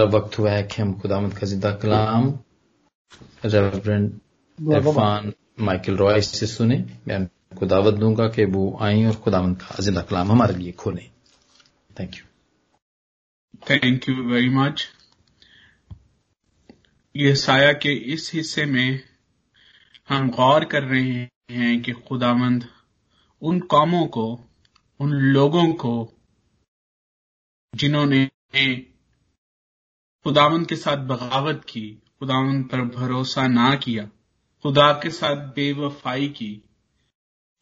और वक्त हुआ है कि हम खुदामद का ज़िंदा कलाम रेवरेंड इरफान माइकल रॉय से सुने। मैं उनको दावत दूँगा कि वो आए और खुदामद का ज़िंदा कलाम हमारे लिए खोलें। Thank you thank you very much ये साया के इस हिस्से में हम गौर कर रहे हैं कि खुदामंद उन कामों को उन लोगों को जिन्होंने खुदावंद के साथ बगावत की खुदावंद पर भरोसा ना किया खुदा के साथ बेवफाई की।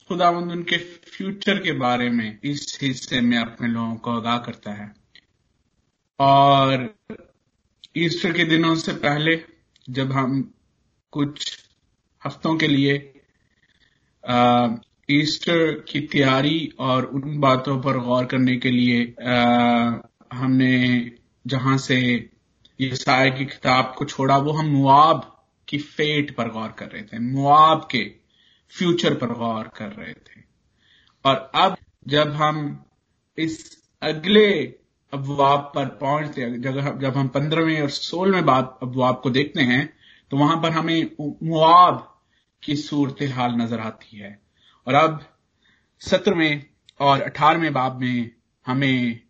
खुदावंद उनके फ्यूचर के बारे में इस हिस्से में अपने लोगों को आगाह करता है। और ईस्टर के दिनों से पहले जब हम कुछ हफ्तों के लिए ईस्टर की तैयारी और उन बातों पर गौर करने के लिए आ, हमने जहाँ से ये साय की किताब को छोड़ा, वो हम मुआब की फेट पर गौर कर रहे थे, मुआब के फ्यूचर पर गौर कर रहे थे। और अब जब हम इस अगले अबवाब पर पहुँचते जब हम पंद्रहवें और सोलहवें बाब अबवाब को देखते हैं तो वहाँ पर हमें मुआब की सूरत हाल नज़र आती है। और अब सत्रहवें और अठारहवें बाब में हमें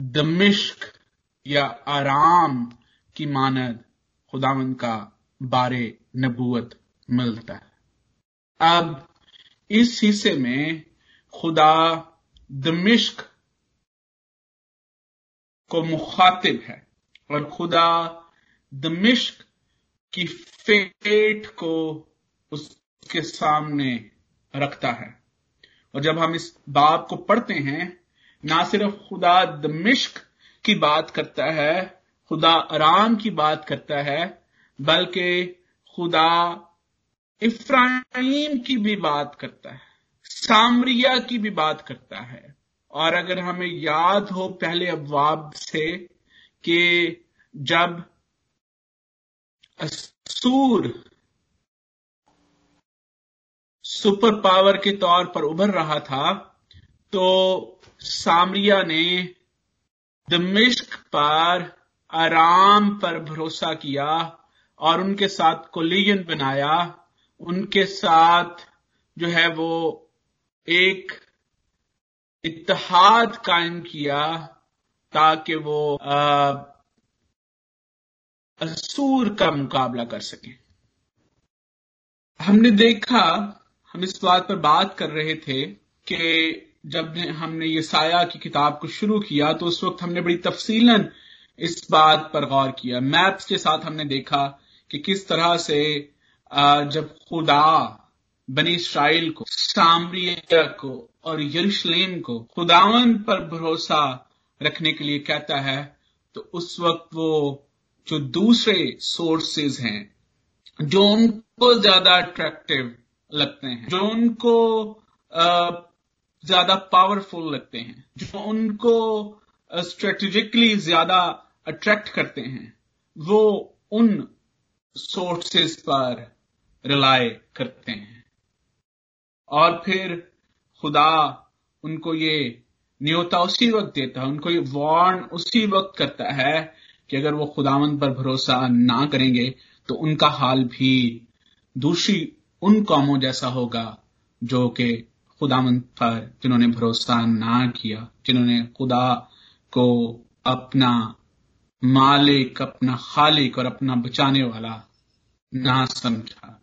दमिश्क या आराम की मानद खुदावंद का बारे नबूत मिलता है। अब इस हिस्से में खुदा दमिश्क को मुखातिब है और खुदा दमिश्क की फेट को उसके सामने रखता है। और जब हम इस बाब को पढ़ते हैं, ना सिर्फ़ खुदा दमिश्क की बात करता है, खुदा आराम की बात करता है, बल्कि खुदा इफ्राइम की भी बात करता है, सामरिया की भी बात करता है। और अगर हमें याद हो पहले अबवाब से कि जब असूर सुपर पावर के तौर पर उभर रहा था तो सामरिया ने दमिश्क पर आराम पर भरोसा किया और उनके साथ कोलियन बनाया उनके साथ जो है वो एक इतिहाद कायम किया ताकि वो असूर का मुकाबला कर सके हमने देखा हम इस बात पर बात कर रहे थे कि जब हमने ये साया की किताब को शुरू किया तो उस वक्त हमने बड़ी तफसीलन इस बात पर गौर किया। मैप्स के साथ हमने देखा कि किस तरह से जब खुदा बनी इसराइल को, सामरिया को और यरूशलेम को खुदावन पर भरोसा रखने के लिए कहता है तो उस वक्त वो जो दूसरे सोर्सेज हैं, जो उनको ज़्यादा अट्रैक्टिव लगते हैं, जो उनको ज़्यादा पावरफुल लगते हैं, जो उनको स्ट्रेटेजिकली ज़्यादा अट्रैक्ट करते हैं, वो उन सोर्सेस पर रिलाय करते हैं। और फिर खुदा उनको ये न्योता उसी वक्त देता है, उनको ये वार्न उसी वक्त करता है कि अगर वो खुदावंत पर भरोसा ना करेंगे तो उनका हाल भी दूसरी उन कौमों जैसा होगा, जो कि खुदामंद पर, जिन्होंने भरोसा ना किया, जिन्होंने खुदा को अपना मालिक, अपना खालिक और अपना बचाने वाला ना समझा।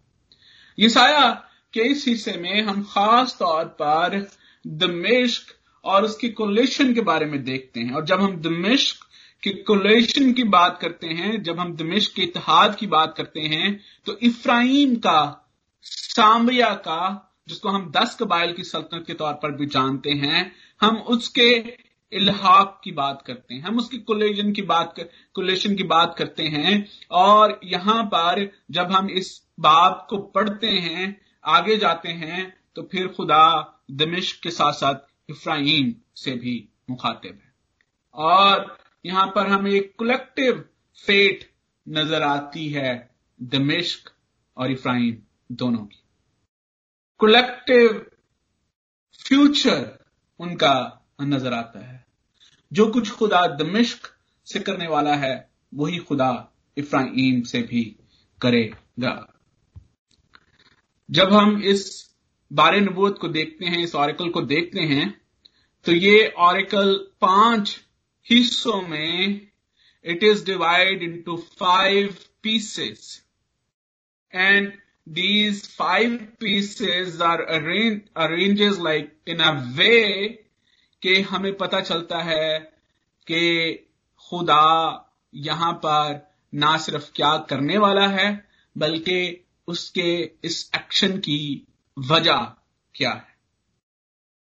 ये साया के इस हिस्से में हम खास तौर पर दमिश्क और उसकी कोलेशन के बारे में देखते हैं। और जब हम दमिश्क की कोलेशन की बात करते हैं, जब हम दमिश्क के इतिहाद की बात करते हैं तो इफ्राइम का, सामरिया का जिसको हम दस कबाइल की सल्तनत के तौर पर भी जानते हैं हम उसके इलाहाक की बात करते हैं हम उसकी कुलेशन की बात कर, कुलेशन की बात करते हैं। और यहाँ पर जब हम इस बात को पढ़ते हैं आगे जाते हैं तो फिर खुदा दमिश्क के साथ साथ इफ्राहिम से भी मुखातिब है। और यहाँ पर हमें एक कलेक्टिव फेट नज़र आती है दमिश्क और इफ्राहिम दोनों की। कलेक्टिव फ्यूचर उनका नज़र आता है। जो कुछ खुदा दमिश्क से करने वाला है, वही खुदा इफ्राइम से भी करेगा। जब हम इस बारे नबूत को देखते हैं, इस ऑरिकल को देखते हैं तो ये ऑरिकल पाँच हिस्सों में it is divide into five pieces and these five pieces are arranged arranges, like, in a way कि हमें पता चलता है कि खुदा यहाँ पर ना सिर्फ़ क्या करने वाला है, बल्कि उसके इस एक्शन की वजह क्या है।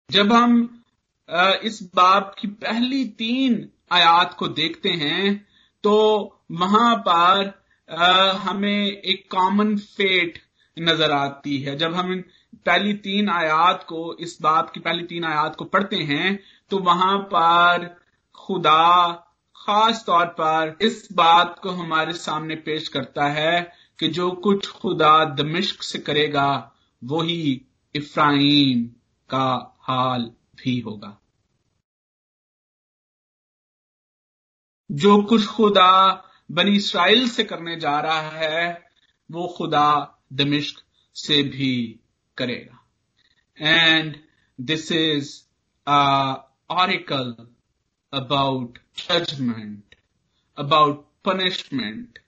जब हम इस बाब की पहली तीन आयात को देखते हैं तो वहाँ पर हमें एक कॉमन फेट नज़र आती है। जब हम इन पहली तीन आयात को, इस बात की पहली तीन आयात को पढ़ते हैं तो वहाँ पर खुदा खास तौर पर इस बात को हमारे सामने पेश करता है कि जो कुछ खुदा दमिश्क से करेगा, वही इफ्राइम का हाल भी होगा। जो कुछ खुदा बनी इसराइल से करने जा रहा है, वो खुदा दमिश्क से भी करेगा and this is oracle about judgment about punishment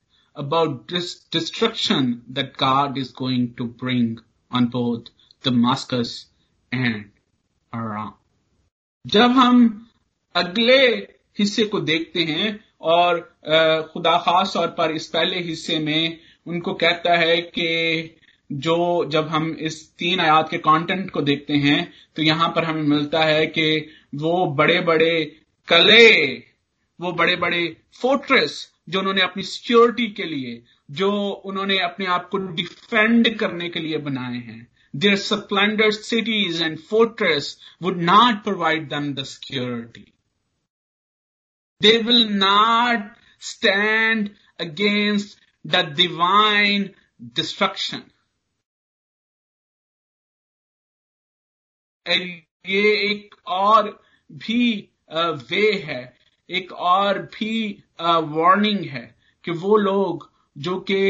this destruction that God is going to bring on both Damascus and Aram. जब हम अगले हिस्से को देखते हैं और खुदा खास तौर पर इस पहले हिस्से में उनको कहता है कि जो जब हम इस तीन आयात के कंटेंट को देखते हैं तो यहाँ पर हमें मिलता है कि वो बड़े बड़े कले, वो बड़े बड़े फोर्ट्रेस जो उन्होंने अपनी सिक्योरिटी के लिए, जो उन्होंने अपने आप को डिफेंड करने के लिए बनाए हैं। There splendour cities and fortress would not provide them the security they will not stand against the divine destruction. ये एक और भी वे है, एक और भी वार्निंग है कि वो लोग जो कि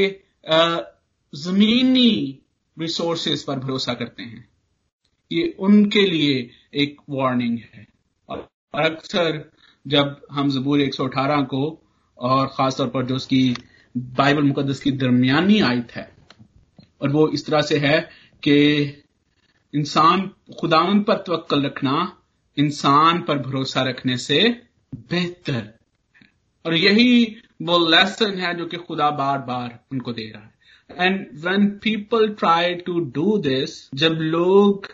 जमीनी रिसोर्सेस पर भरोसा करते हैं ये उनके लिए एक वार्निंग है और अक्सर जब हम जबूर 118 को और खासतौर पर जो उसकी बाइबल मुकदस की दरमियानी आयत है। और वो इस तरह से है कि इंसान खुदावन पर तवक्ल रखना, इंसान पर भरोसा रखने से बेहतर है। और यही वो लेसन है जो कि खुदा बार बार उनको दे रहा है। And when people try to do this जब लोग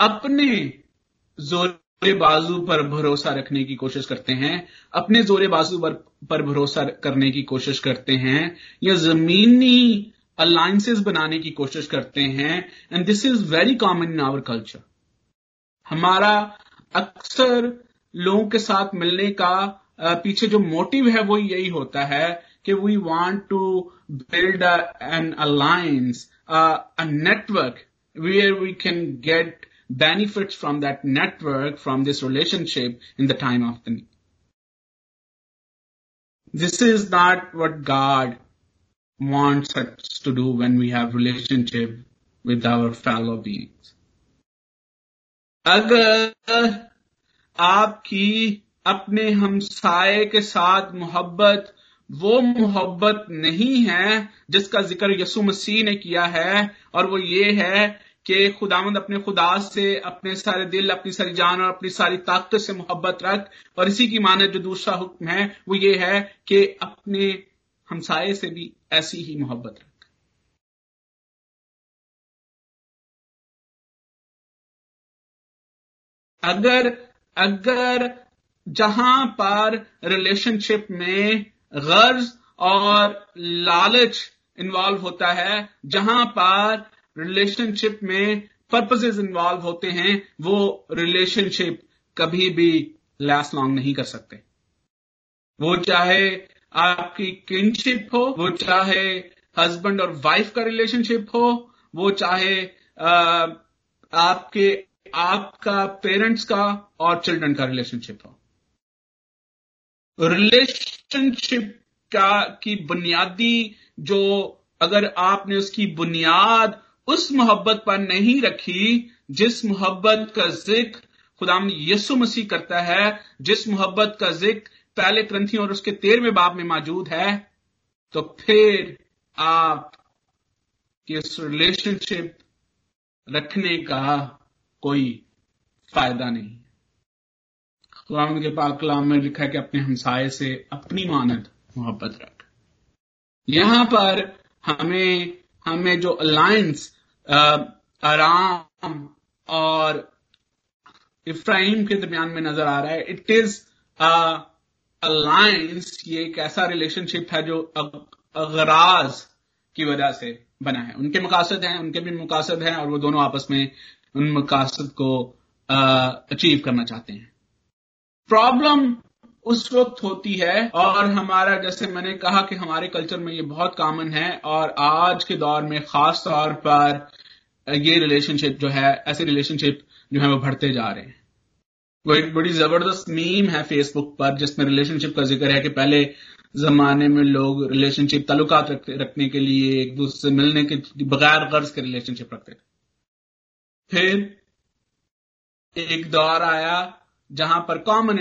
अपने ज़ोर जोरे बाजू पर भरोसा रखने की कोशिश करते हैं अपने जोरे बाजू पर, पर भरोसा करने की कोशिश करते हैं या जमीनी अलायंसेस बनाने की कोशिश करते हैं and this is very common in our culture हमारा अक्सर लोगों के साथ मिलने का पीछे जो मोटिव है वो यही होता है कि we want to build an alliance a network where we can get benefits from that network, from this relationship in the time of the need. This is not what God wants us to do when we have relationship with our fellow beings. अगर आपकी अपने हमसाए के साथ मोहब्बत वो मोहब्बत नहीं है जिसका जिक्र यसु मसीह ने किया है और वो ये है कि खुदावंद अपने खुदा से, अपने सारे दिल, अपनी सारी जान और अपनी सारी ताकत से मोहब्बत रख। और इसी की मानत जो दूसरा हुक्म है, वो ये है कि अपने हमसाए से भी ऐसी ही मोहब्बत रख। अगर अगर जहाँ पर रिलेशनशिप में गर्ज और लालच इन्वॉल्व होता है, जहाँ पर रिलेशनशिप में पर्पजेज इन्वॉल्व होते हैं वो रिलेशनशिप कभी भी लास्ट लॉन्ग नहीं कर सकते। वो चाहे आपकी किनशिप हो वो चाहे हस्बैंड और वाइफ का रिलेशनशिप हो वो चाहे आ, आपके आपका पेरेंट्स का और चिल्ड्रन का रिलेशनशिप हो। रिलेशनशिप का की बुनियादी जो अगर आपने उसकी बुनियाद उस मोहब्बत पर नहीं रखी जिस मोहब्बत का ज़िक्र खुदाम यसु मसीह करता है, जिस मोहब्बत का ज़िक्र पहले ग्रंथियों और उसके तेरहवें बाब में मौजूद है तो फिर आप इस रिलेशनशिप रखने का कोई फ़ायदा नहीं। खुदाम के पाक कलाम में लिखा है कि अपने हमसाए से अपनी मानद मोहब्बत रख। यहाँ पर हमें हमें जो अलायंस आराम और इफ्राहिम के दरमियान में नज़र आ रहा है। इट इज़ अलायंस ये एक ऐसा रिलेशनशिप है जो अगराज की वजह से बना है। उनके मकासद हैं, उनके भी मकासद हैं और वो दोनों आपस में उन मकासद को अचीव करना चाहते हैं। प्रॉब्लम उस वक्त होती है और हमारा, जैसे मैंने कहा कि हमारे कल्चर में ये बहुत कॉमन है और आज के दौर में खास तौर पर ये रिलेशनशिप जो है, ऐसे रिलेशनशिप जो है वो बढ़ते जा रहे हैं। वो एक बड़ी ज़बरदस्त मीम है फेसबुक पर, जिसमें रिलेशनशिप का ज़िक्र है कि पहले जमाने में लोग रिलेशनशिप ताल्लुकात रखने के लिए एक दूसरे से मिलने के बगैर गर्ज के रिलेशनशिप रखते थे। फिर एक दौर आया जहाँ पर कॉमन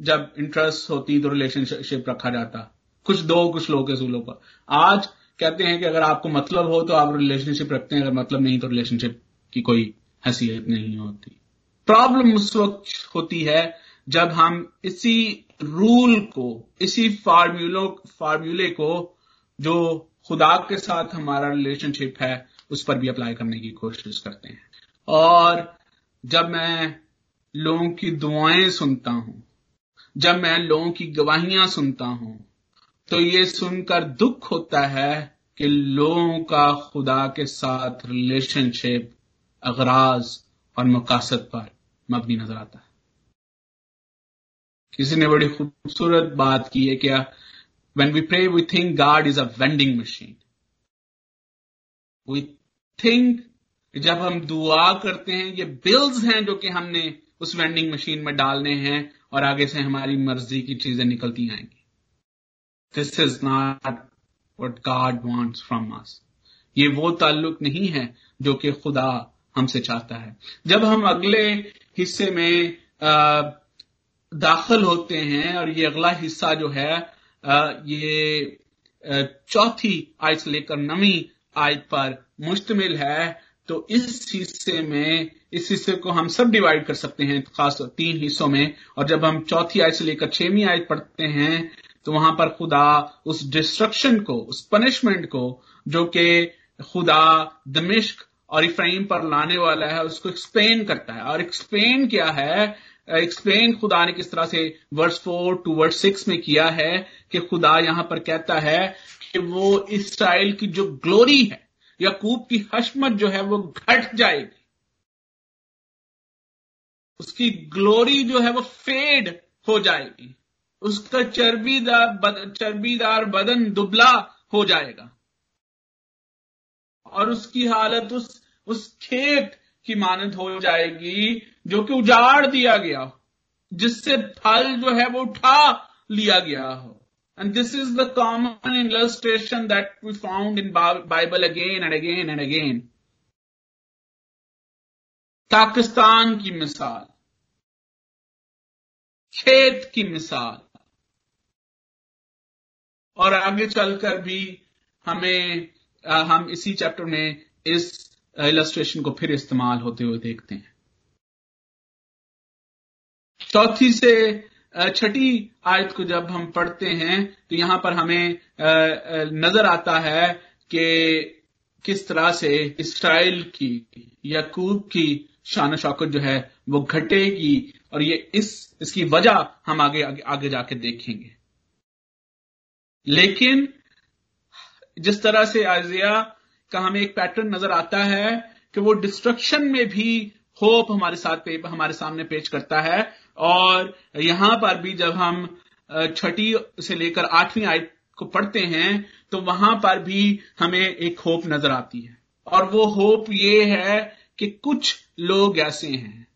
जब इंटरेस्ट होती तो रिलेशनशिप रखा जाता। कुछ दो, कुछ लोग के सूलों पर। आज कहते हैं कि अगर आपको मतलब हो तो आप रिलेशनशिप रखते हैं, अगर मतलब नहीं तो रिलेशनशिप की कोई हैसियत नहीं होती। प्रॉब्लम उस वक्त होती है जब हम इसी रूल को, इसी फार्मूलो फार्मूले को जो खुदा के साथ हमारा रिलेशनशिप है, उस पर भी अप्लाई करने की कोशिश करते हैं। और जब मैं लोगों की दुआएँ सुनता हूँ जब मैं लोगों की गवाहियाँ सुनता हूँ तो ये सुनकर दुख होता है कि लोगों का खुदा के साथ रिलेशनशिप अगराज और मकासद पर मबनी नज़र आता है। किसी ने बड़ी खूबसूरत बात की है क्या when we pray we think God is a vending machine we think जब हम दुआ करते हैं, ये बिल्स हैं जो कि हमने उस वेंडिंग मशीन में डालने हैं और आगे से हमारी मर्ज़ी की चीज़ें निकलती आएँगी। This is not what God wants from us ये वो ताल्लुक नहीं है जो कि खुदा हमसे चाहता है। जब हम अगले हिस्से में आ, दाखिल होते हैं और ये अगला हिस्सा जो है आ, ये चौथी आयत से लेकर नवी आयत पर मुश्तमिल है तो इस हिस्से में, इस हिस्से को हम सब डिवाइड कर सकते हैं, खास तीन हिस्सों में। और जब हम चौथी आयत से लेकर छठवीं आयत पढ़ते हैं तो वहाँ पर खुदा उस डिस्ट्रक्शन को, उस पनिशमेंट को, जो कि खुदा दमिश्क और इफ्राइम पर लाने वाला है, उसको एक्सप्लेन करता है। और एक्सप्लेन क्या है? एक्सप्लेन खुदा ने किस तरह से verse four to verse six में किया है कि खुदा यहाँ पर कहता है कि वो इसराइल की जो ग्लोरी है याकूब की हशमत जो है वो घट जाएगी। उसकी ग्लोरी जो है वो फेड हो जाएगी। उसका चर्बीदार बद, चर्बीदार बदन दुबला हो जाएगा। और उसकी हालत उस उस खेत की मानद हो जाएगी जो कि उजाड़ दिया गया हो जिससे फल जो है वो उठा लिया गया हो। And this is the common illustration that we found in Bible again and again and again. Pakistan की मिसाल खेत की मिसाल और आगे चलकर भी हमें हम इसी चैप्टर में इस इलस्ट्रेशन को फिर इस्तेमाल होते हुए देखते हैं चौथी से छठी आयत को जब हम पढ़ते हैं तो यहाँ पर हमें नज़र आता है कि किस तरह से इसराइल की यकूब की शान शौकत जो है वो घटेगी और ये इस इसकी वजह हम आगे आगे, आगे जाके देखेंगे। लेकिन जिस तरह से आजिया का हमें एक पैटर्न नज़र आता है कि वो डिस्ट्रक्शन में भी होप हमारे साथ पे, हमारे सामने पेश करता है और यहाँ पर भी जब हम छठी से लेकर आठवीं आयत को पढ़ते हैं तो वहाँ पर भी हमें एक होप नज़र आती है। और वो होप ये है कि कुछ लोग ऐसे हैं।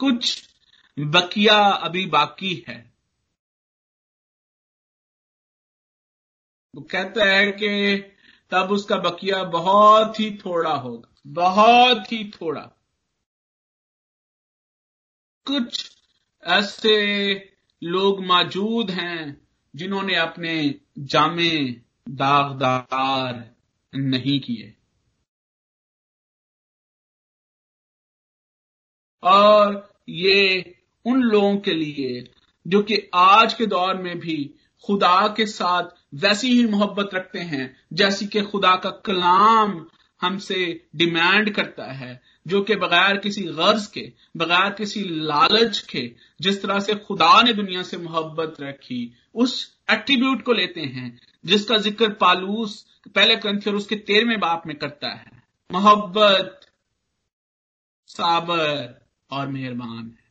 कुछ बकिया अभी बाकी है। वो कहता है कि तब उसका बकिया बहुत ही थोड़ा होगा, बहुत ही थोड़ा। कुछ ऐसे लोग मौजूद हैं जिन्होंने अपने जामे दागदार नहीं किए। और ये उन लोगों के लिए जो कि आज के दौर में भी खुदा के साथ वैसी ही मोहब्बत रखते हैं, जैसी कि खुदा का कलाम हमसे डिमांड करता है, जो कि बगैर किसी गर्ज के, बगैर किसी लालच के, जिस तरह से खुदा ने दुनिया से मोहब्बत रखी, उस एट्रीब्यूट को लेते हैं, जिसका ज़िक्र पालूस, पहले ग्रंथ और उसके तेरहवें बाप में करता है। मोहब्बत, साबर और मेहरबान है।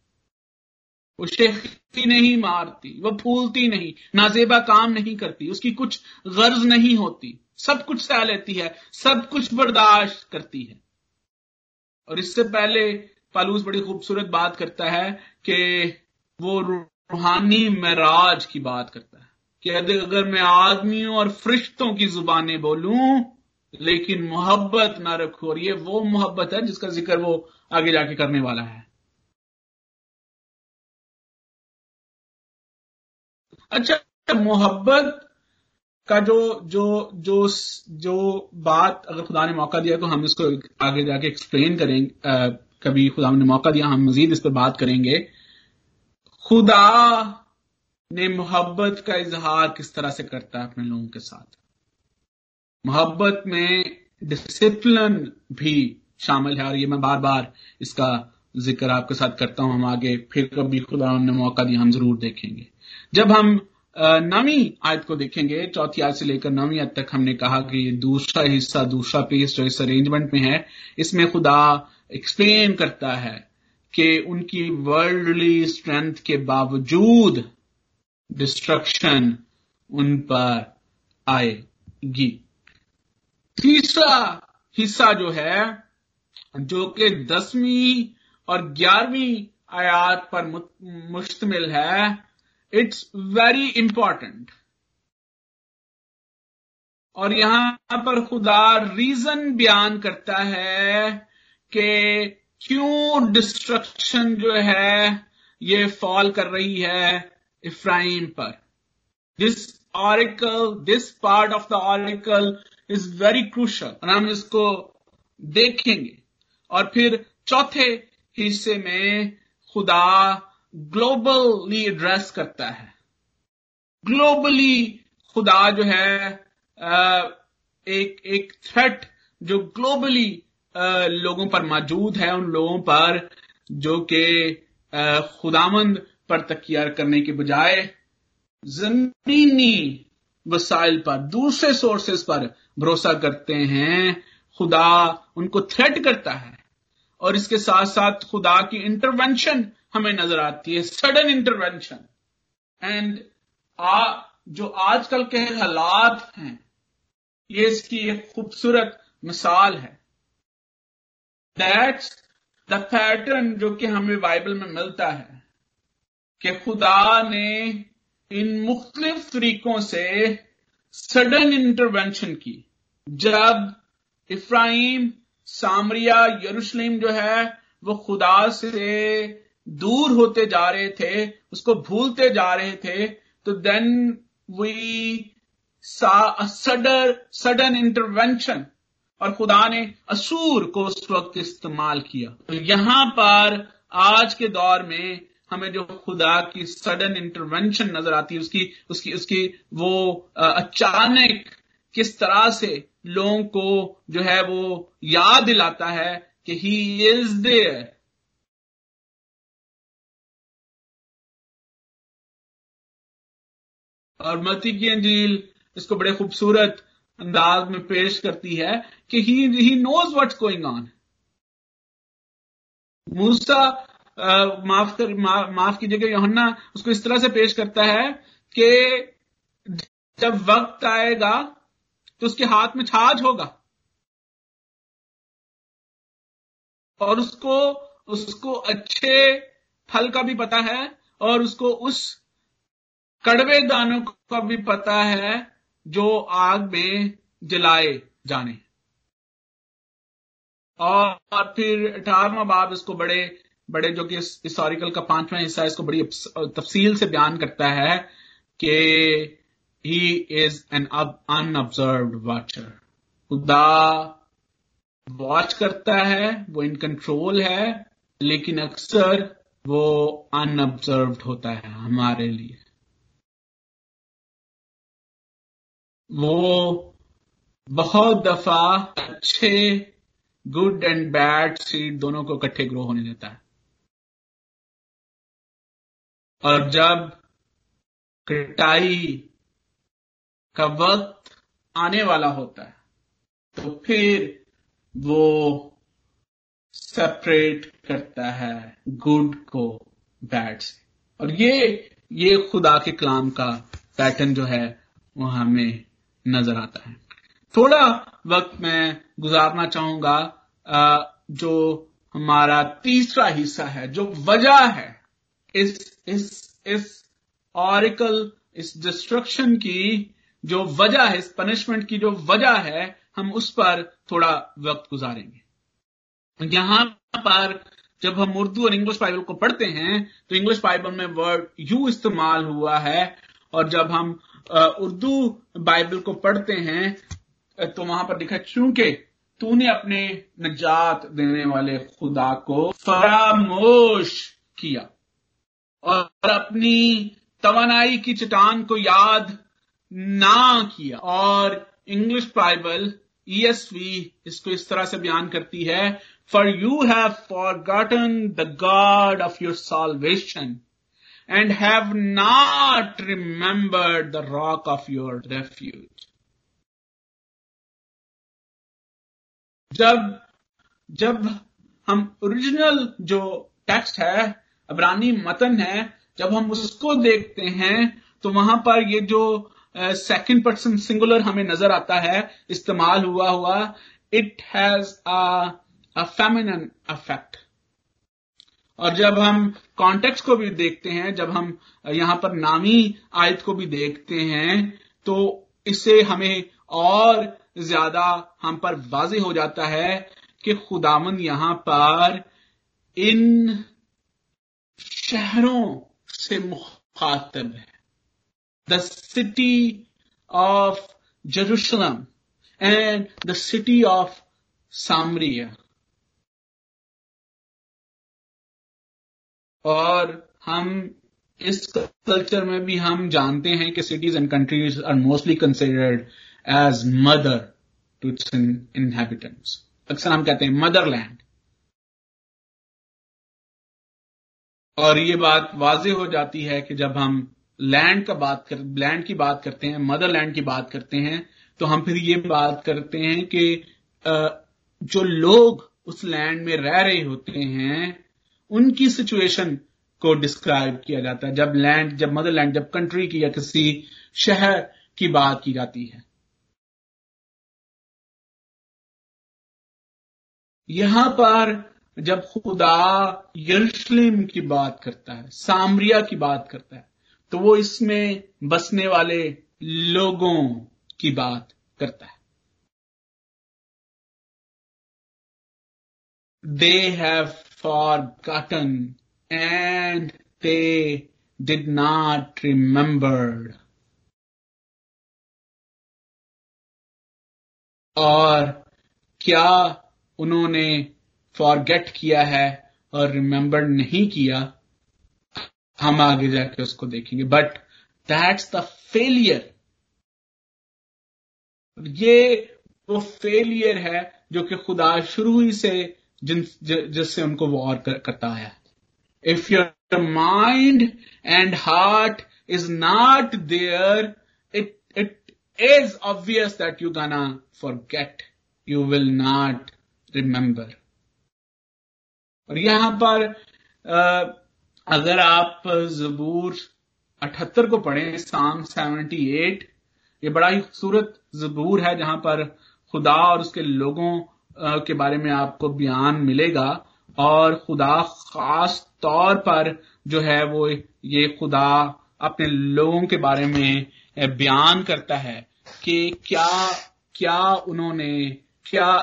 वो शेखी नहीं मारती, वो फूलती नहीं, नाजेबा काम नहीं करती, उसकी कुछ गर्ज नहीं होती, सब कुछ सह लेती है, सब कुछ बर्दाश्त करती है। और इससे पहले पालूस बड़ी खूबसूरत बात करता है कि वो रूहानी महराज की बात करता है कि अगर मैं आदमियों और फरिश्तों की जुबानें बोलूँ, लेकिन मोहब्बत ना रखू, और ये वो मोहब्बत है जिसका ज़िक्र वो आगे जाके करने वाला है। अच्छा मोहब्बत का जो जो जो जो बात अगर खुदा ने मौका दिया तो हम इसको आगे जाके एक्सप्लेन करेंगे कभी खुदा ने मौका दिया, हम मजीद इस पर बात करेंगे। खुदा ने मोहब्बत का इजहार किस तरह से करता है अपने लोगों के साथ? मोहब्बत में डिसिप्लिन भी शामिल है, और ये मैं बार बार इसका ज़िक्र आपके साथ करता हूँ, हम आगे फिर कभी खुदा ने मौका दिया, हम ज़रूर देखेंगे। जब हम नवी आयत को देखेंगे, चौथी आयत से लेकर नवी आयत तक हमने कहा कि दूसरा हिस्सा, दूसरा पेज जो इस अरेंजमेंट में है, इसमें खुदा एक्सप्लेन करता है कि उनकी वर्ल्डली स्ट्रेंथ के बावजूद डिस्ट्रक्शन उन पर आएगी। तीसरा हिस्सा जो है, जो कि दसवीं और ग्यारहवीं आयात पर मुश्तमिल है इट्स वेरी इंपॉर्टेंट और यहाँ पर खुदा रीजन बयान करता है कि क्यों डिस्ट्रक्शन जो है, ये फॉल कर रही है इफ्राइम पर। This oracle this part of the oracle is very crucial और हम इसको देखेंगे। और फिर चौथे हिस्से में खुदा ग्लोबली एड्रेस करता है। ग्लोबली खुदा जो है एक एक थ्रेट जो ग्लोबली लोगों पर मौजूद है, उन लोगों पर जो कि खुदामंद पर तकिया करने के बजाय जमीनी वसाइल पर, दूसरे सोर्सेस पर भरोसा करते हैं। खुदा उनको थ्रेट करता है। और इसके साथ साथ खुदा की इंटरवेंशन हमें नज़र आती है सडन इंटरवेंशन एंड जो आजकल के हालात हैं, ये इसकी एक खूबसूरत मिसाल है। दैट्स द पैटर्न जो कि हमें बाइबल में मिलता है कि खुदा ने इन मुख्तलिफ़ तरीकों से सडन इंटरवेंशन की। जब इफ्राहिम, सामरिया, यरूशलेम जो है, वो खुदा से दूर होते जा रहे थे, उसको भूलते जा रहे थे तो then we sudden sudden intervention और खुदा ने असूर को उस वक्त इस्तेमाल किया। तो यहाँ पर आज के दौर में हमें जो खुदा की सडन इंटरवेंशन नज़र आती है, उसकी उसकी उसकी वो अचानक किस तरह से लोगों को जो है वो याद दिलाता है कि ही इज़ देयर और मती की अंजील इसको बड़े खूबसूरत अंदाज में पेश करती है कि he knows what's going on मूसा माफ़ कर मा, माफ़ कीजिएगा योहन्ना उसको इस तरह से पेश करता है कि जब वक्त आएगा तो उसके हाथ में छाछ होगा। और उसको उसको अच्छे फल का भी पता है और उसको उस कड़वे दानों का भी पता है जो आग में जलाए जाने। और फिर अठारवा बाब इसको बड़े बड़े जो कि हिस्टोरिकल का पांचवा हिस्सा इसको बड़ी तफसील से बयान करता है कि he is an unobserved watcher खुदा वॉच करता है, वो इन कंट्रोल है, लेकिन अक्सर वो अनऑब्जर्व होता है हमारे लिए। वो बहुत दफ़ा अच्छे गुड एंड बैड सीड दोनों को इकट्ठे ग्रो होने देता है। और जब कटाई का वक्त आने वाला होता है तो फिर वो सेपरेट करता है गुड को बैड से। और ये ये खुदा के कलाम का पैटर्न जो है, वो हमें नज़र आता है। थोड़ा वक्त मैं गुजारना चाहूँगा जो हमारा तीसरा हिस्सा है, जो वजह है इस इस इस ऑरिकल इस डिस्ट्रक्शन की जो वजह है, इस पनिशमेंट की जो वजह है, हम उस पर थोड़ा वक्त गुजारेंगे। यहाँ पर जब हम उर्दू और इंग्लिश बाइबल को पढ़ते हैं तो इंग्लिश बाइबल में वर्ड यू इस्तेमाल हुआ है, और जब हम उर्दू बाइबल को पढ़ते हैं तो वहाँ पर लिखा, चूँकि तूने अपने नजात देने वाले खुदा को फरामोश किया और अपनी तवानाई की चट्टान को याद ना किया और इंग्लिश बाइबल ईएसवी इसको इस तरह से बयान करती है for you have forgotten the God of your salvation and have not remembered the rock of your refuge जब जब हम ओरिजिनल जो टेक्स्ट है, अबरानी मतन है, जब हम उसको देखते हैं तो वहाँ पर ये जो सेकंड पर्सन सिंगुलर हमें नज़र आता है, इस्तेमाल हुआ हुआ it has a feminine effect और जब हम कॉन्टेक्स्ट को भी देखते हैं, जब हम यहाँ पर नामी आयत को भी देखते हैं तो इससे हमें और ज़्यादा हम पर वाजे हो जाता है कि खुदामंद यहाँ पर इन शहरों से मुखातब है। The city of Jerusalem and the city of Samaria और हम इस कल्चर में भी हम जानते हैं कि cities and countries are mostly considered as mother to its inhabitants अक्सर हम कहते हैं मदरलैंड और ये बात वाजे हो जाती है कि जब हम लैंड का बात कर लैंड की बात करते हैं मदरलैंड की बात करते हैं तो हम फिर ये बात करते हैं कि जो लोग उस लैंड में रह रहे होते हैं उनकी सिचुएशन को डिस्क्राइब किया जाता है। जब लैंड जब मदरलैंड जब कंट्री की या किसी शहर की बात की जाती है। यहाँ पर जब खुदा यरूशलेम की बात करता है, सामरिया की बात करता है तो वो इसमें बसने वाले लोगों की बात करता है। They have forgotten and they did not remembered और क्या उन्होंने फॉरगेट किया है और रिमेंबर नहीं किया? हम आगे जाके उसको देखेंगे. बट दैट्स द फेलियर ये वो फेलियर है जो कि खुदा शुरू ही से जिससे उनको वॉर कर, करता है if your mind and heart is not there it it is obvious that you gonna forget you will not remember और यहाँ पर अगर आप जबूर अठहत्तर को पढ़ें साम सेवेंटी एट ये बड़ा ही खूबसूरत जबूर है जहाँ पर खुदा और उसके लोगों के बारे में आपको बयान मिलेगा। और खुदा खास तौर पर जो है वो ये खुदा अपने लोगों के बारे में बयान करता है कि क्या क्या उन्होंने, क्या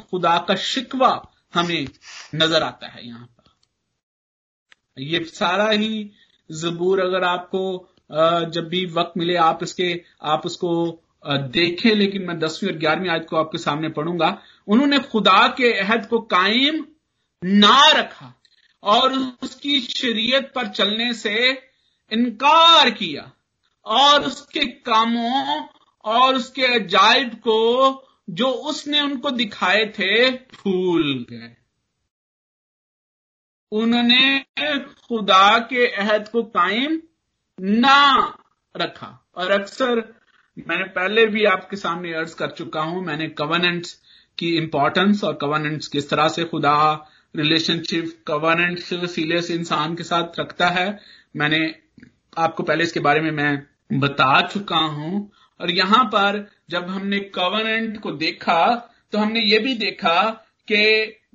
खुदा का शिकवा हमें नज़र आता है यहाँ पर। ये सारा ही जबूर अगर आपको जब भी वक्त मिले, आप इसके, आप उसको देखें, लेकिन मैं दसवीं और ग्यारहवीं आयत को आपके सामने पढ़ूँगा। उन्होंने खुदा के अहद को कायम ना रखा और उसकी शरीयत पर चलने से इनकार किया और उसके कामों और उसके अजायब को जो उसने उनको दिखाए थे, भूल गए। उन्होंने खुदा के अहद को कायम ना रखा और अक्सर मैंने पहले भी आपके सामने अर्ज़ कर चुका हूँ, मैंने कवर्नेंट्स की इंपॉर्टेंस और कवर्नेंट्स किस तरह से खुदा रिलेशनशिप कवर्नेंट के वसीले से इंसान के साथ रखता है, मैंने आपको पहले इसके बारे में मैं बता चुका हूँ। और यहाँ पर जब हमने कवर्नेंट को देखा तो हमने ये भी देखा कि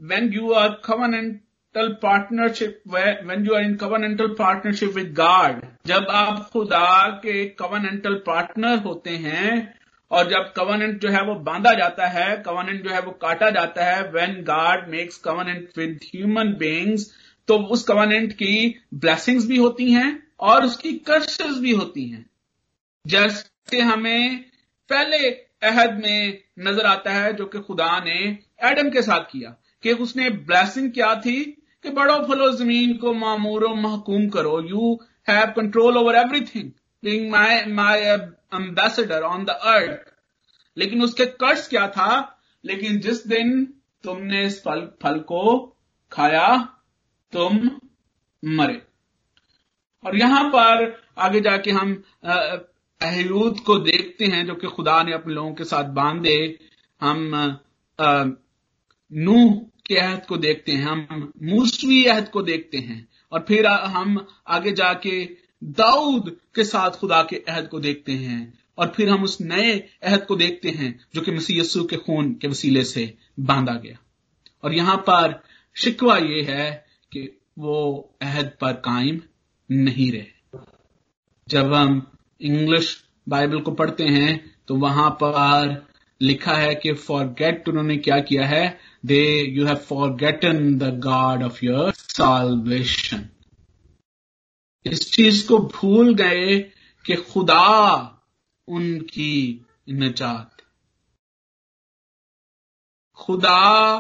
when you are covenant partnership when you are in covenantal partnership with God जब आप खुदा के कवर्नेंटल पार्टनर होते हैं, और जब कवर्नेंट जो है वो बांधा जाता है कवर्नेंट जो है वो काटा जाता है when God makes covenant with human beings तो उस कवर्नेंट की ब्लेसिंग्स भी होती हैं, और उसकी कर्सेस भी होती हैं। जैसे हमें पहले अहद में नज़र आता है, जो कि खुदा ने एडम के साथ किया, कि उसने ब्लेसिंग क्या थी? कि बड़ो फलो ज़मीन को मामूरो महकूम करो। You have control over everything being my my ambassador on the earth लेकिन उसके कर्ज क्या था? लेकिन जिस दिन तुमने इस फल फल को खाया, तुम मरे। और यहाँ पर आगे जाके हम अहयूद को देखते हैं, जो कि खुदा ने अपने लोगों के साथ बांधे। हम नूह के अहद को देखते हैं, हम मूसवी अहद को देखते हैं और फिर हम आगे जाके दाऊद के साथ खुदा के अहद को देखते हैं और फिर हम उस नए अहद को देखते हैं जो कि मसीह यस्सु के खून के वसीले से बांधा गया। और यहाँ पर शिकवा यह है कि वो अहद पर कायम नहीं रहे। जब हम इंग्लिश बाइबल को पढ़ते हैं तो वहाँ पर लिखा है कि फॉर गेट उन्होंने क्या किया है? They you have forgotten the God of your salvation इस चीज़ को भूल गए कि खुदा उनकी निजात खुदा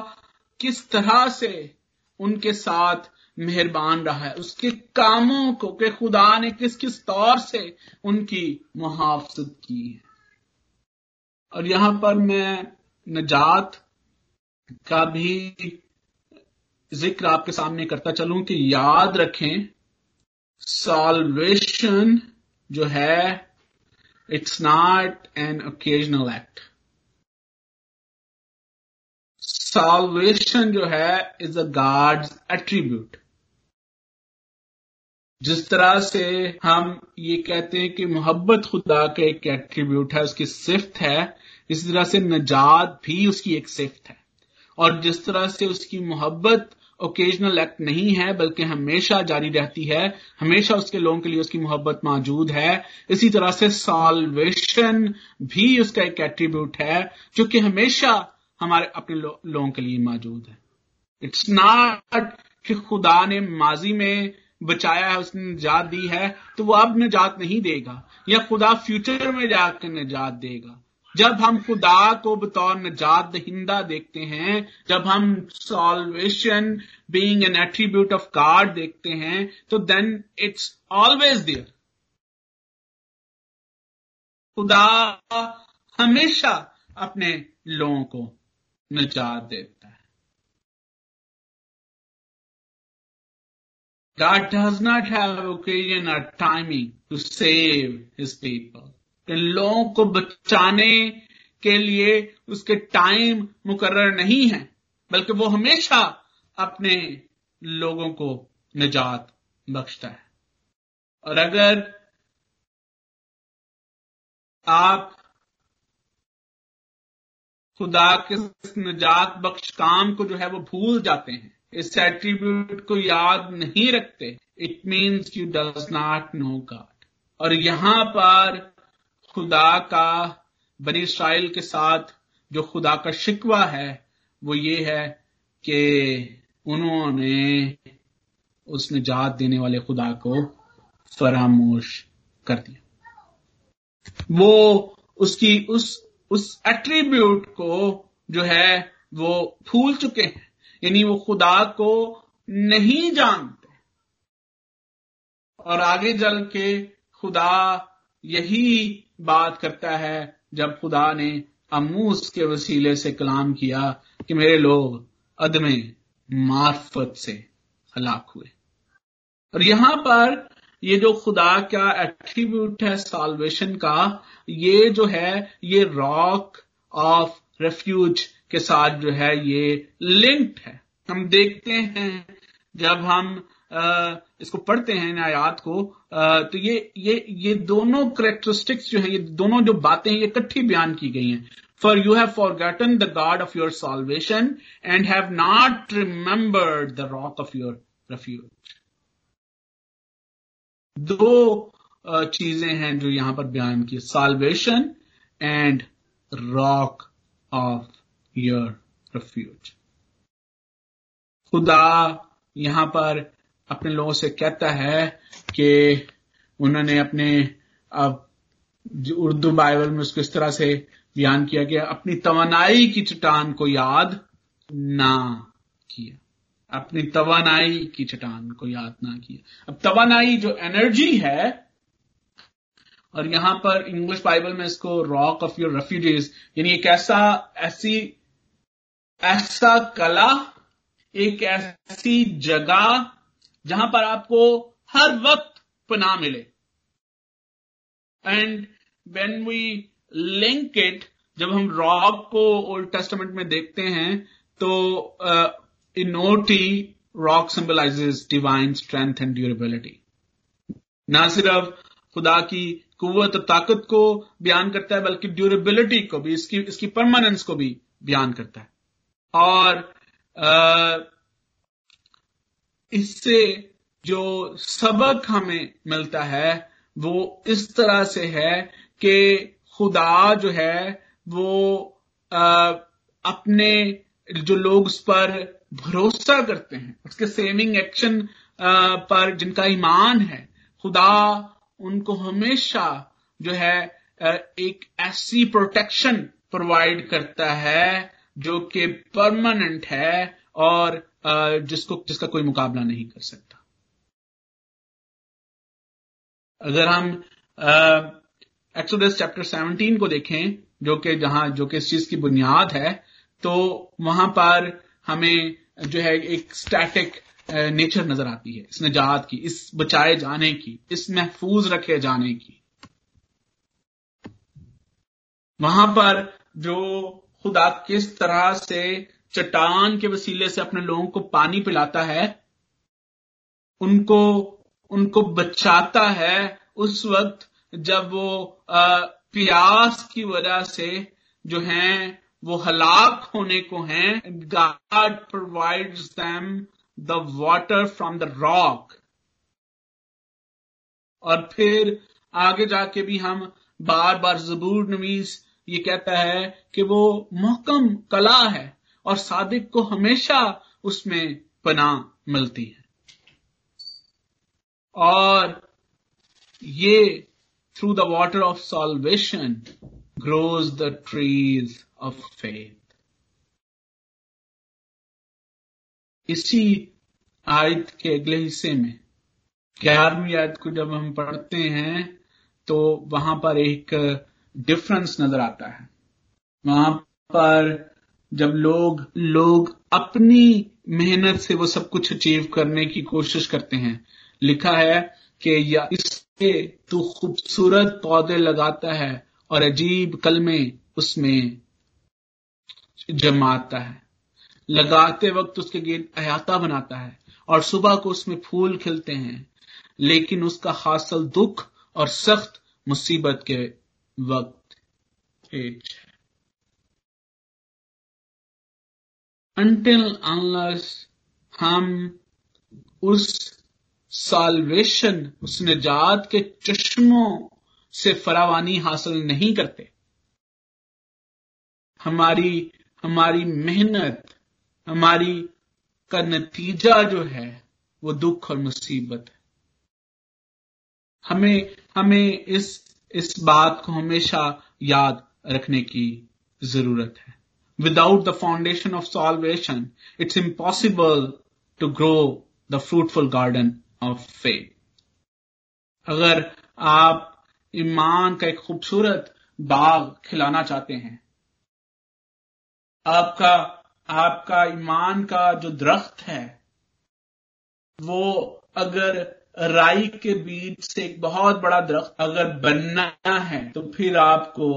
किस तरह से उनके साथ मेहरबान रहा है? उसके कामों को के खुदा ने किस किस तौर से उनकी मुहाफत की है? और यहाँ पर मैं नजात का भी ज़िक्र आपके सामने करता चलूँ कि याद रखें सॉल्वेशन जो है it's not an occasional act salvation जो है इज़ अ गॉड्स एट्रीब्यूट जिस तरह से हम ये कहते हैं कि मोहब्बत खुदा का एक एट्रीब्यूट है, उसकी सिफ्त है इसी तरह से नजात भी उसकी एक सिफ्त है। और जिस तरह से उसकी मोहब्बत ओकेजनल एक्ट नहीं है, बल्कि हमेशा जारी रहती है, हमेशा उसके लोगों के लिए उसकी मोहब्बत मौजूद है, इसी तरह से सॉल्वेशन भी उसका एक एट्रीब्यूट है, जो कि हमेशा हमारे अपने लोगों के लिए मौजूद है। इट्स नॉट कि खुदा ने माजी में बचाया है, उसने निजात दी है तो वो अब निजात नहीं देगा, या खुदा फ्यूचर में जाकर निजात देगा। जब हम खुदा को बतौर नजात दहिंदा देखते हैं, जब हम salvation being an attribute of God देखते हैं तो देन इट्स ऑलवेज देयर खुदा हमेशा अपने लोगों को निजात देता है God does not have occasion or timing to save his people. कि लोगों को बचाने के लिए उसके टाइम मुकर्र नहीं है, बल्कि वो हमेशा अपने लोगों को निजात बख्शता है। और अगर आप खुदा के निजात बख्श काम को जो है वो भूल जाते हैं, इस एट्रीब्यूट को याद नहीं रखते it means you does not know God और यहाँ पर खुदा का, बनी इसराइल के साथ जो खुदा का शिकवा है, वो ये है कि उन्होंने उस निजात देने वाले खुदा को फरामोश कर दिया। वो उसकी, उस उस एट्रीब्यूट को जो है, वो भूल चुके हैं। यानी वो खुदा को नहीं जानते। और आगे चल के खुदा यही बात करता है जब खुदा ने अमूस के वसीले से कलाम किया कि मेरे लोग अदमे मार्फत से हलाक हुए। और यहाँ पर ये जो खुदा का एट्रीब्यूट है साल्वेशन का, ये जो है, ये रॉक ऑफ़ रेफ्यूज के साथ जो है, ये लिंक्ड है। हम देखते हैं जब हम इसको पढ़ते हैं इन आयात को तो ये ये ये दोनों करेक्टरिस्टिक्स जो है, ये दोनों जो बातें ये इकट्ठी बयान की गई हैं। For you have forgotten the God of your salvation and have not remembered the rock of your refuge दो चीज़ें हैं जो यहाँ पर बयान की salvation and rock of your refuge खुदा यहाँ पर अपने लोगों से कहता है कि उन्होंने अपने उर्दू बाइबल में उसको इस तरह से बयान किया कि अपनी तवानाई की चट्टान को याद ना किया। अपनी तवानाई की चटान को याद ना किया। अब तवानाई जो एनर्जी है, और यहाँ पर इंग्लिश बाइबल में इसको रॉक ऑफ़ योर रेफ्यूजीज, यानी एक ऐसा, ऐसी, ऐसा कला, एक ऐसी जगह जहाँ पर आपको हर वक्त पना मिले। And when we link it जब हम रॉक को ओल्ड टेस्टमेंट में देखते हैं तो इनोटी rock symbolizes divine strength and durability. ना सिर्फ़ खुदा की कुवत ताकत को बयान करता है, बल्कि ड्यूरेबिलिटी को भी, इसकी इसकी परमानेंस को भी बयान करता है। और इससे जो सबक हमें मिलता है वो इस तरह से है कि खुदा जो है वो आ, अपने जो लोग उस पर भरोसा करते हैं। उसके सेविंग एक्शन पर जिनका ईमान है खुदा उनको हमेशा जो है एक ऐसी प्रोटेक्शन प्रोवाइड करता है जो कि परमानेंट है और जिसको, जिसका कोई मुकाबला नहीं कर सकता। अगर हम एक्सोडस चैप्टर 17 को देखें, जो कि जहाँ, जो कि इस चीज़ की बुनियाद है तो वहाँ पर हमें जो है एक स्टैटिक नेचर नज़र आती है, इस निजात की, इस बचाए जाने की, इस महफूज रखे जाने की। वहाँ पर जो खुदा किस तरह से चट्टान के वसीले से अपने लोगों को पानी पिलाता है, उनको उनको बचाता है, उस वक्त जब वो प्यास की वजह से जो है, वो हलाक होने को हैं God provides them the water from the rock और फिर आगे जाके भी हम बार बार जबूर नवीस ये कहता है कि वो मोहकम कला है। और सादिक को हमेशा उसमें पना मिलती है। और ये through the water of salvation grows the trees of faith इसी आयत के अगले हिस्से में, ग्यारहवीं आयत को जब हम पढ़ते हैं तो वहाँ पर एक डिफरेंस नज़र आता है। वहाँ पर जब लोग लोग अपनी मेहनत से वो सब कुछ अचीव करने की कोशिश करते हैं। लिखा है कि या इससे तू खूबसूरत पौधे लगाता है और अजीब कलमे उसमें जमाता है। लगाते वक्त उसके गेंद अयाता बनाता है और सुबह को उसमें फूल खिलते हैं। लेकिन उसका हासिल दुख और सख्त मुसीबत के वक्त। एज until unless हम उस साल्वेशन उस निजात के चश्मों से फरावानी हासिल नहीं करते। हमारी हमारी मेहनत, हमारी का नतीजा जो है, वो दुख और मुसीबत है। हमें हमें इस इस बात को हमेशा याद रखने की ज़रूरत है। Without the foundation of salvation it's impossible to grow the fruitful garden of faith अगर आप ईमान का एक खूबसूरत बाग खिलाना चाहते हैं, आपका आपका ईमान का जो दरख्त है, वो अगर राई के बीच से एक बहुत बड़ा दरख्त अगर बनना है तो फिर आपको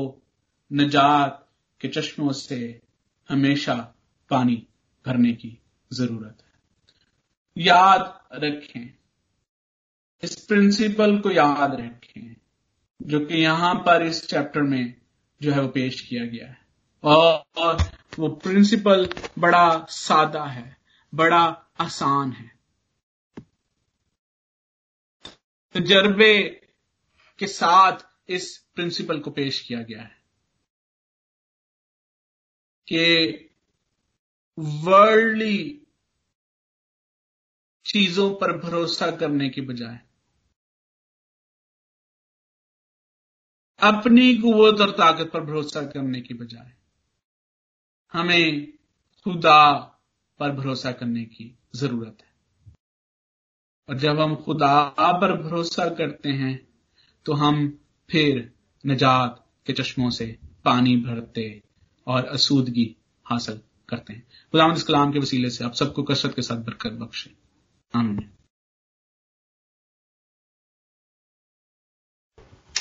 नजात के चश्मों से हमेशा पानी भरने की ज़रूरत है। याद रखें, इस प्रिंसिपल को याद रखें, जो कि यहाँ पर इस चैप्टर में जो है वो पेश किया गया है। और वो प्रिंसिपल बड़ा सादा है, बड़ा आसान है। तजर्बे के साथ इस प्रिंसिपल को पेश किया गया है। कि वर्ल्डली चीज़ों पर भरोसा करने की बजाय। अपनी कुत और ताकत पर भरोसा करने की बजाय। हमें खुदा पर भरोसा करने की ज़रूरत है। और जब हम खुदा पर भरोसा करते हैं तो हम फिर नजात के चश्मों से पानी भरते और असूदगी हासिल करते हैं खुदा इस कलाम के वसीले से आप सबको कसरत के साथ बरकत बख्शे आमीन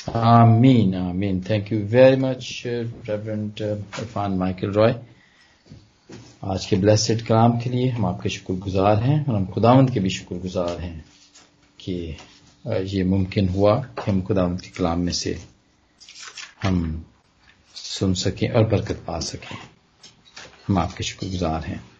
Amin, Amin. Thank you very much, uh, Reverend uh, Irfan. आज के ब्लेसड कलाम के लिए हम आपके शुक्रगुजार हैं और हम खुदावंद के भी शुक्रगुजार हैं कि ये मुमकिन हुआ कि हम खुदावंद के कलाम में से हम सुन सकें और बरकत पा सकें। हम आपके शुक्रगुजार हैं।